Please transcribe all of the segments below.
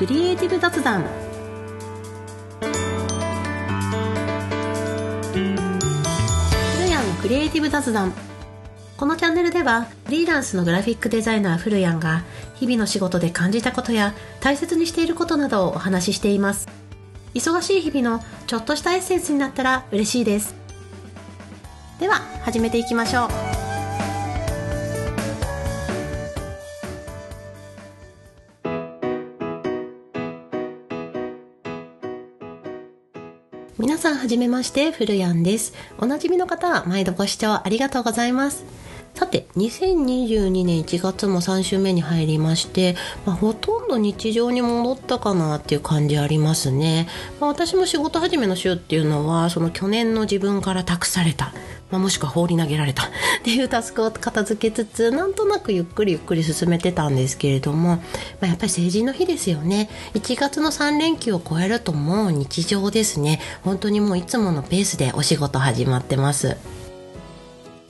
クリエイティブ雑談。ふるやんのクリエイティブ雑談。このチャンネルではフリーランスのグラフィックデザイナーフルヤンが日々の仕事で感じたことや大切にしていることなどをお話ししています。忙しい日々のちょっとしたエッセンスになったら嬉しいです。では始めていきましょう。さんはじめましてフルヤンです。おなじみの方は毎度ご視聴ありがとうございます。さて2022年1月も3週目に入りまして、まあ、ほとんど日常に戻ったかなっていう感じありますね、まあ、私も仕事始めの週っていうのはその去年の自分から託されたまあ、もしくは放り投げられた っていうタスクを片付けつつなんとなくゆっくりゆっくり進めてたんですけれども、まあ、やっぱり成人の日ですよね1月の3連休を超えるともう日常ですね本当にもういつものペースでお仕事始まってます。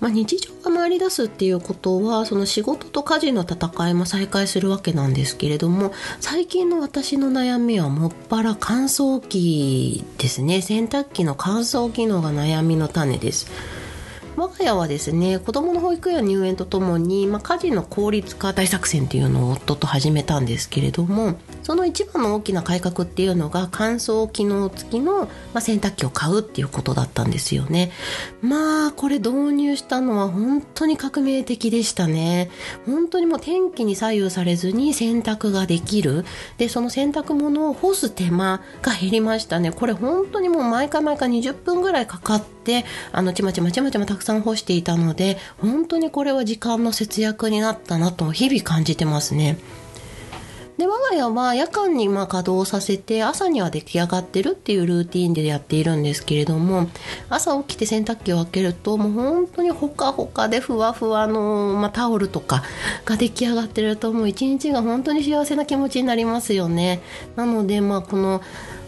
まあ、日常が回り出すっていうことはその仕事と家事の戦いも再開するわけなんですけれども最近の私の悩みはもっぱら乾燥機ですね洗濯機の乾燥機能が悩みの種です。我が家はですね子どもの保育園入園とともに、まあ、家事の効率化大作戦っていうのを夫と始めたんですけれどもその一番の大きな改革っていうのが乾燥機能付きの、まあ、洗濯機を買うっていうことだったんですよね。まあこれ導入したのは本当に革命的でしたね。本当にもう天気に左右されずに洗濯ができる。でその洗濯物を干す手間が減りましたね。これ本当にもう毎回毎回20分ぐらいかかってあのちまちまちまちまたくさん干していたので本当にこれは時間の節約になったなと日々感じてますね。で我が家は夜間にま稼働させて朝には出来上がってるっていうルーティーンでやっているんですけれども朝起きて洗濯機を開けるともう本当にほかほかでふわふわの、まあ、タオルとかが出来上がってるともう一日が本当に幸せな気持ちになりますよね。なのでまあこの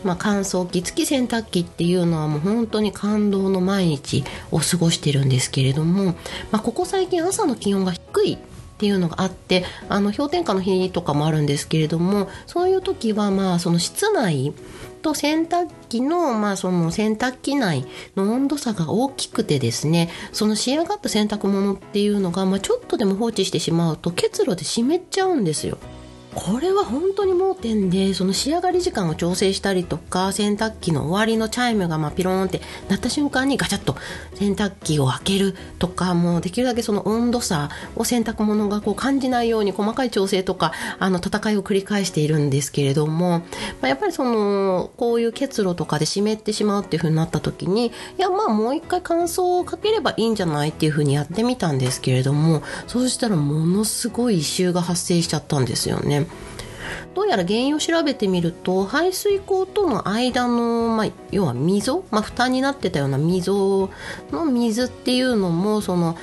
まあ、乾燥機付き洗濯機っていうのはもう本当に感動の毎日を過ごしてるんですけれども、まあ、ここ最近朝の気温がっていうのがあってあの氷点下の日とかもあるんですけれどもそういう時はまあその室内と洗濯機の,、まあその洗濯機内の温度差が大きくてですねその仕上がった洗濯物っていうのが、まあ、ちょっとでも放置してしまうと結露で湿っちゃうんですよ。これは本当に盲点でその仕上がり時間を調整したりとか洗濯機の終わりのチャイムがまあピローンって鳴った瞬間にガチャッと洗濯機を開けるとかもうできるだけその温度差を洗濯物がこう感じないように細かい調整とかあの戦いを繰り返しているんですけれども、まあ、やっぱりそのこういう結露とかで湿ってしまうっていう風になった時にいやまあもう一回乾燥をかければいいんじゃないっていう風にやってみたんですけれどもそうしたらものすごい異臭が発生しちゃったんですよね。どうやら原因を調べてみると排水口との間の、まあ、要は溝、まあ、蓋になってたような溝の水っていうのもその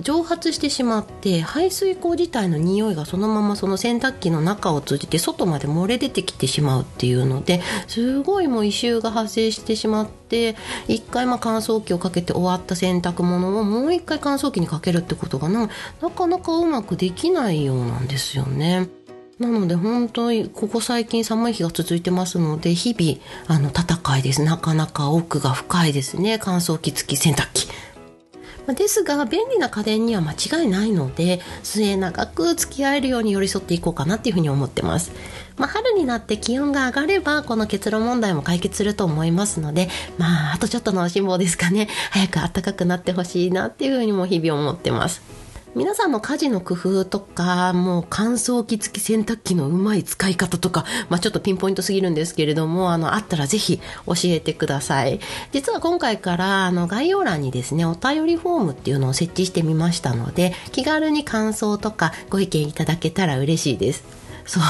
蒸発してしまって排水口自体の匂いがそのままその洗濯機の中を通じて外まで漏れ出てきてしまうっていうのですごいもう異臭が発生してしまって一回まあ乾燥機をかけて終わった洗濯物をもう一回乾燥機にかけるってことがななかなかうまくできないようなんですよね。なので本当にここ最近寒い日が続いてますので日々あの戦いです。なかなか奥が深いですね。乾燥機付き洗濯機。ですが便利な家電には間違いないので末永く付き合えるように寄り添っていこうかなっていうふうに思ってます。まあ、春になって気温が上がればこの結露問題も解決すると思いますのでまああとちょっとの辛抱ですかね。早く暖かくなってほしいなっていうふうにも日々思ってます。皆さんの家事の工夫とか、もう乾燥機付き洗濯機のうまい使い方とか、まあ、ちょっとピンポイントすぎるんですけれども、あの、あったらぜひ教えてください。実は今回から、あの、概要欄にですね、お便りフォームっていうのを設置してみましたので、気軽に感想とかご意見いただけたら嬉しいです。そう。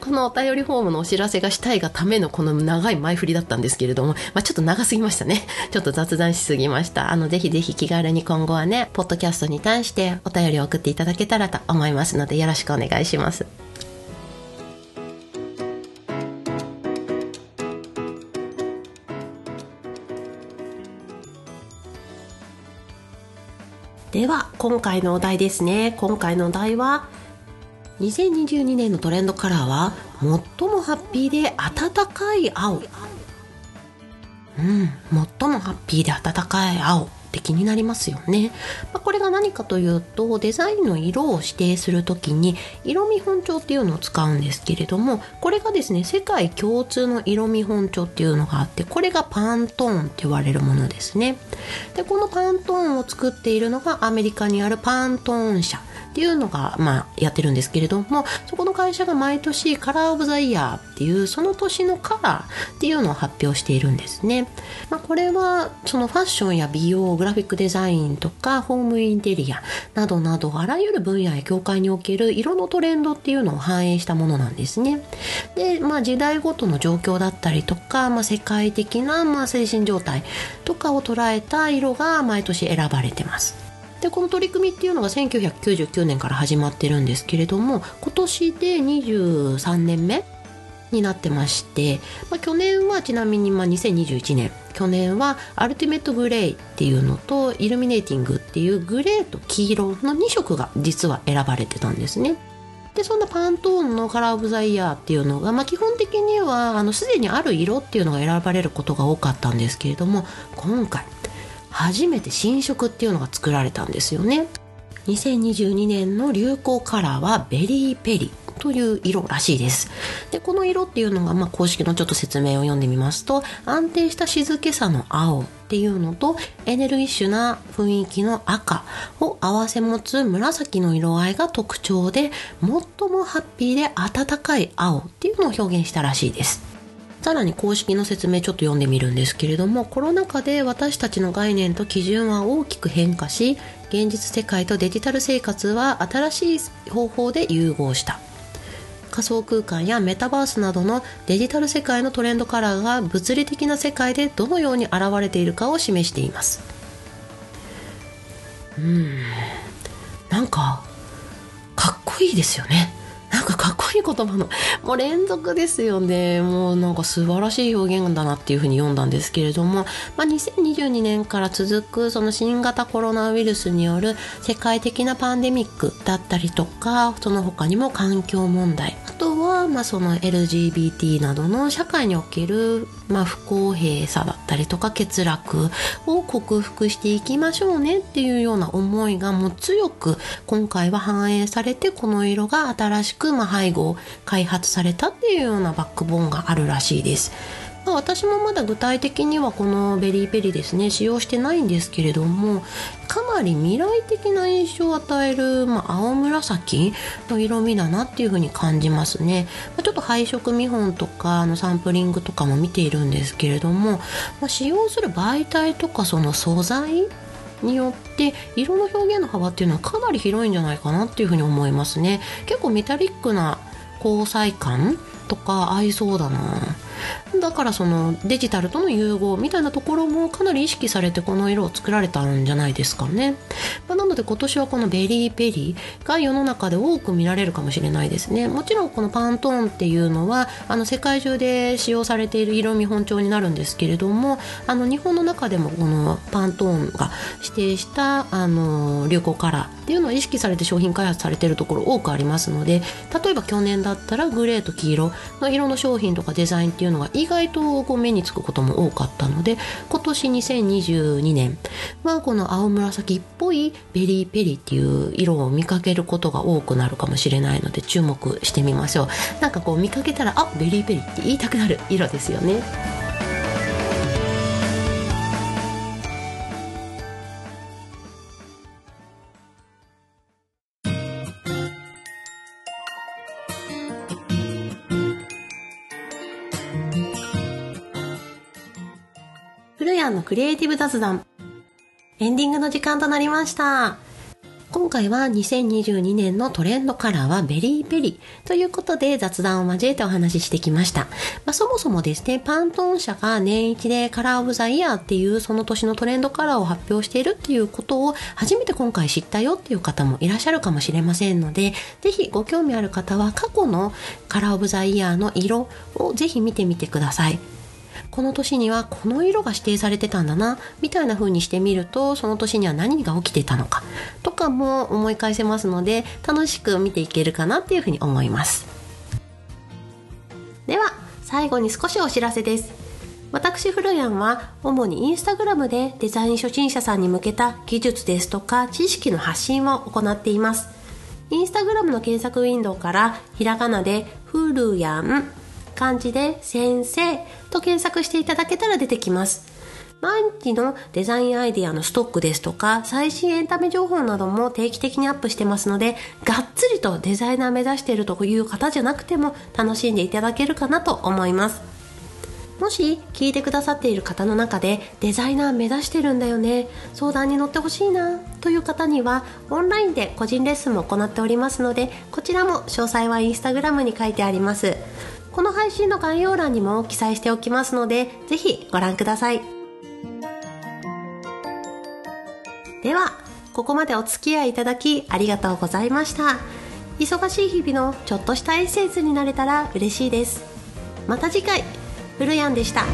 このお便りフォームのお知らせがしたいがためのこの長い前振りだったんですけれども、まあ、ちょっと長すぎましたね。ちょっと雑談しすぎました。あの、ぜひぜひ気軽に今後はね、ポッドキャストに対してお便りを送っていただけたらと思いますので、よろしくお願いします。では今回のお題ですね今回のお題は2022年のトレンドカラーは最もハッピーで暖かい青。うん最もハッピーで暖かい青って気になりますよね、まあ、これが何かというとデザインの色を指定する時に色見本帳っていうのを使うんですけれどもこれがですね世界共通の色見本帳っていうのがあってこれがパントーンって言われるものですね。でこのパントーンを作っているのがアメリカにあるパントーン社。っていうのが、まあ、やってるんですけれどもそこの会社が毎年カラー・オブ・ザ・イヤーっていうその年のカラーっていうのを発表しているんですね、まあ、これはそのファッションや美容グラフィックデザインとかホームインテリアなどなどあらゆる分野や業界における色のトレンドっていうのを反映したものなんですね。で、まあ、時代ごとの状況だったりとか、まあ、世界的な、まあ、精神状態とかを捉えた色が毎年選ばれてます。でこの取り組みっていうのが1999年から始まってるんですけれども今年で23年目になってまして、まあ、去年はちなみにまあ2021年去年はアルティメットグレイっていうのとイルミネーティングっていうグレーと黄色の2色が実は選ばれてたんですね。でそんなパントーンのカラー・オブ・ザ・イヤーっていうのが、まあ、基本的にはあのすでにある色っていうのが選ばれることが多かったんですけれども今回初めて新色っていうのが作られたんですよね。2022年の流行カラーはベリーペリという色らしいです。でこの色っていうのが、まあ、公式のちょっと説明を読んでみますと安定した静けさの青っていうのとエネルギッシュな雰囲気の赤を合わせ持つ紫の色合いが特徴で最もハッピーで暖かい青っていうのを表現したらしいです。さらに公式の説明ちょっと読んでみるんですけれどもコロナ禍で私たちの概念と基準は大きく変化し現実世界とデジタル生活は新しい方法で融合した。仮想空間やメタバースなどのデジタル世界のトレンドカラーが物理的な世界でどのように現れているかを示しています。うん。なんかかっこいいですよね。い言葉のもう連続ですよね。もうなんか素晴らしい表現だなっていうふうに読んだんですけれども、まあ、2022年から続くその新型コロナウイルスによる世界的なパンデミックだったりとかその他にも環境問題。あとはまあその LGBT などの社会におけるまあ不公平さだったりとか欠落を克服していきましょうねっていうような思いがもう強く今回は反映されてこの色が新しくまあ背後開発されたっていうようなバックボーンがあるらしいです。ま、私もまだ具体的にはこのベリーペリですね使用してないんですけれどもかなり未来的な印象を与える、まあ、青紫の色味だなっていう風に感じますね、まあ、ちょっと配色見本とかのサンプリングとかも見ているんですけれども、まあ、使用する媒体とかその素材によって色の表現の幅っていうのはかなり広いんじゃないかなっていうふに思いますね。結構メタリックな交際感とか合いそうだな。だからそのデジタルとの融合みたいなところもかなり意識されてこの色を作られたんじゃないですかね、まあ、なので今年はこのベリーペリーが世の中で多く見られるかもしれないですね。もちろんこのパントーンっていうのはあの世界中で使用されている色見本調になるんですけれどもあの日本の中でもこのパントーンが指定したあの流行カラっていうのを意識されて商品開発されてるところ多くありますので例えば去年だったらグレーと黄色の色の商品とかデザインっていうのが意外とこう目につくことも多かったので今年2022年はこの青紫っぽいベリーペリっていう色を見かけることが多くなるかもしれないので注目してみましょう。なんかこう見かけたらあベリーペリって言いたくなる色ですよね。んのクリエイティブ雑談。エンディングの時間となりました。今回は2022年のトレンドカラーは Very Peri ということで雑談を交えてお話ししてきました。まあ、そもそもですね、パントーン社が年一で Color of the Year っていうその年のトレンドカラーを発表しているっていうことを初めて今回知ったよっていう方もいらっしゃるかもしれませんので、ぜひご興味ある方は過去の Color of the Year の色をぜひ見てみてください。この年にはこの色が指定されてたんだなみたいな風にしてみるとその年には何が起きてたのかとかも思い返せますので楽しく見ていけるかなっていう風に思います。では最後に少しお知らせです。私フルヤンは主にインスタグラムでデザイン初心者さんに向けた技術ですとか知識の発信を行っています。インスタグラムの検索ウィンドウからひらがなでフルヤン漢字で先生と検索していただけたら出てきます。毎日のデザインアイデアのストックですとか最新エンタメ情報なども定期的にアップしてますのでがっつりとデザイナー目指しているという方じゃなくても楽しんでいただけるかなと思います。もし聞いてくださっている方の中でデザイナー目指してるんだよね相談に乗ってほしいなという方にはオンラインで個人レッスンも行っておりますのでこちらも詳細はインスタグラムに書いてあります。この配信の概要欄にも記載しておきますのでぜひご覧ください。ではここまでお付き合いいただきありがとうございました。忙しい日々のちょっとしたエッセンスになれたら嬉しいです。また次回フルヤンでした。